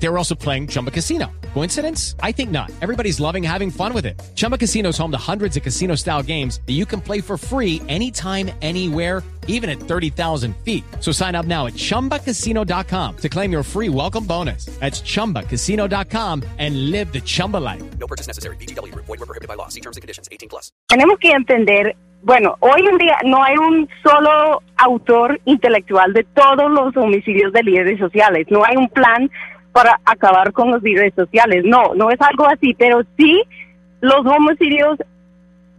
They were also playing Chumba Casino. Coincidence? I think not. Everybody's loving having fun with it. Chumba Casino is home to hundreds of casino style games that you can play for free anytime, anywhere, even at 30,000 feet. So sign up now at chumbacasino.com to claim your free welcome bonus. That's chumbacasino.com and live the Chumba life. No purchase necessary. BGW. Void were prohibited by law. See terms and conditions. 18 plus. Tenemos que entender, bueno, hoy en día no hay un solo autor intelectual de todos los homicidios de líderes sociales. No hay un plan para acabar con los líderes sociales. No, no es algo así, pero sí los homicidios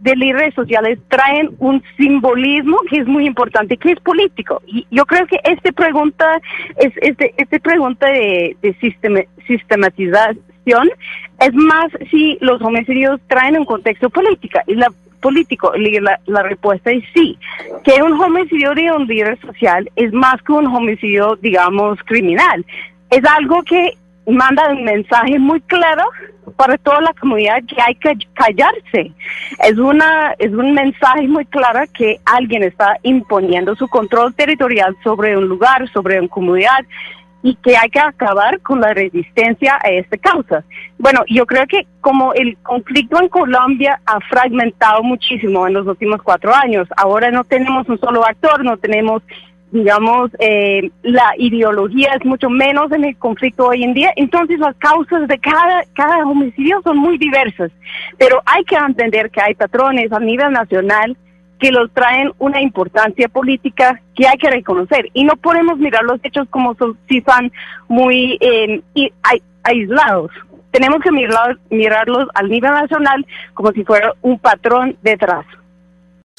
de líderes sociales traen un simbolismo que es muy importante, que es político. Y yo creo que esta pregunta es este, esta pregunta de, de sistema- sistematización es más si los homicidios traen un contexto política y la político la, la respuesta es sí que un homicidio de un líder social es más que un homicidio digamos criminal es algo que manda un mensaje muy claro para toda la comunidad que hay que callarse. Es una es un mensaje muy claro que alguien está imponiendo su control territorial sobre un lugar, sobre una comunidad y que hay que acabar con la resistencia a esta causa. Bueno, yo creo que como el conflicto en Colombia ha fragmentado muchísimo en los últimos cuatro años, ahora no tenemos un solo actor, no tenemos digamos, eh, la ideología es mucho menos en el conflicto hoy en día, entonces las causas de cada, cada homicidio son muy diversas, pero hay que entender que hay patrones a nivel nacional que los traen una importancia política que hay que reconocer y no podemos mirar los hechos como son, si están muy eh, aislados. Tenemos que mirar, mirarlos al nivel nacional como si fuera un patrón detrás.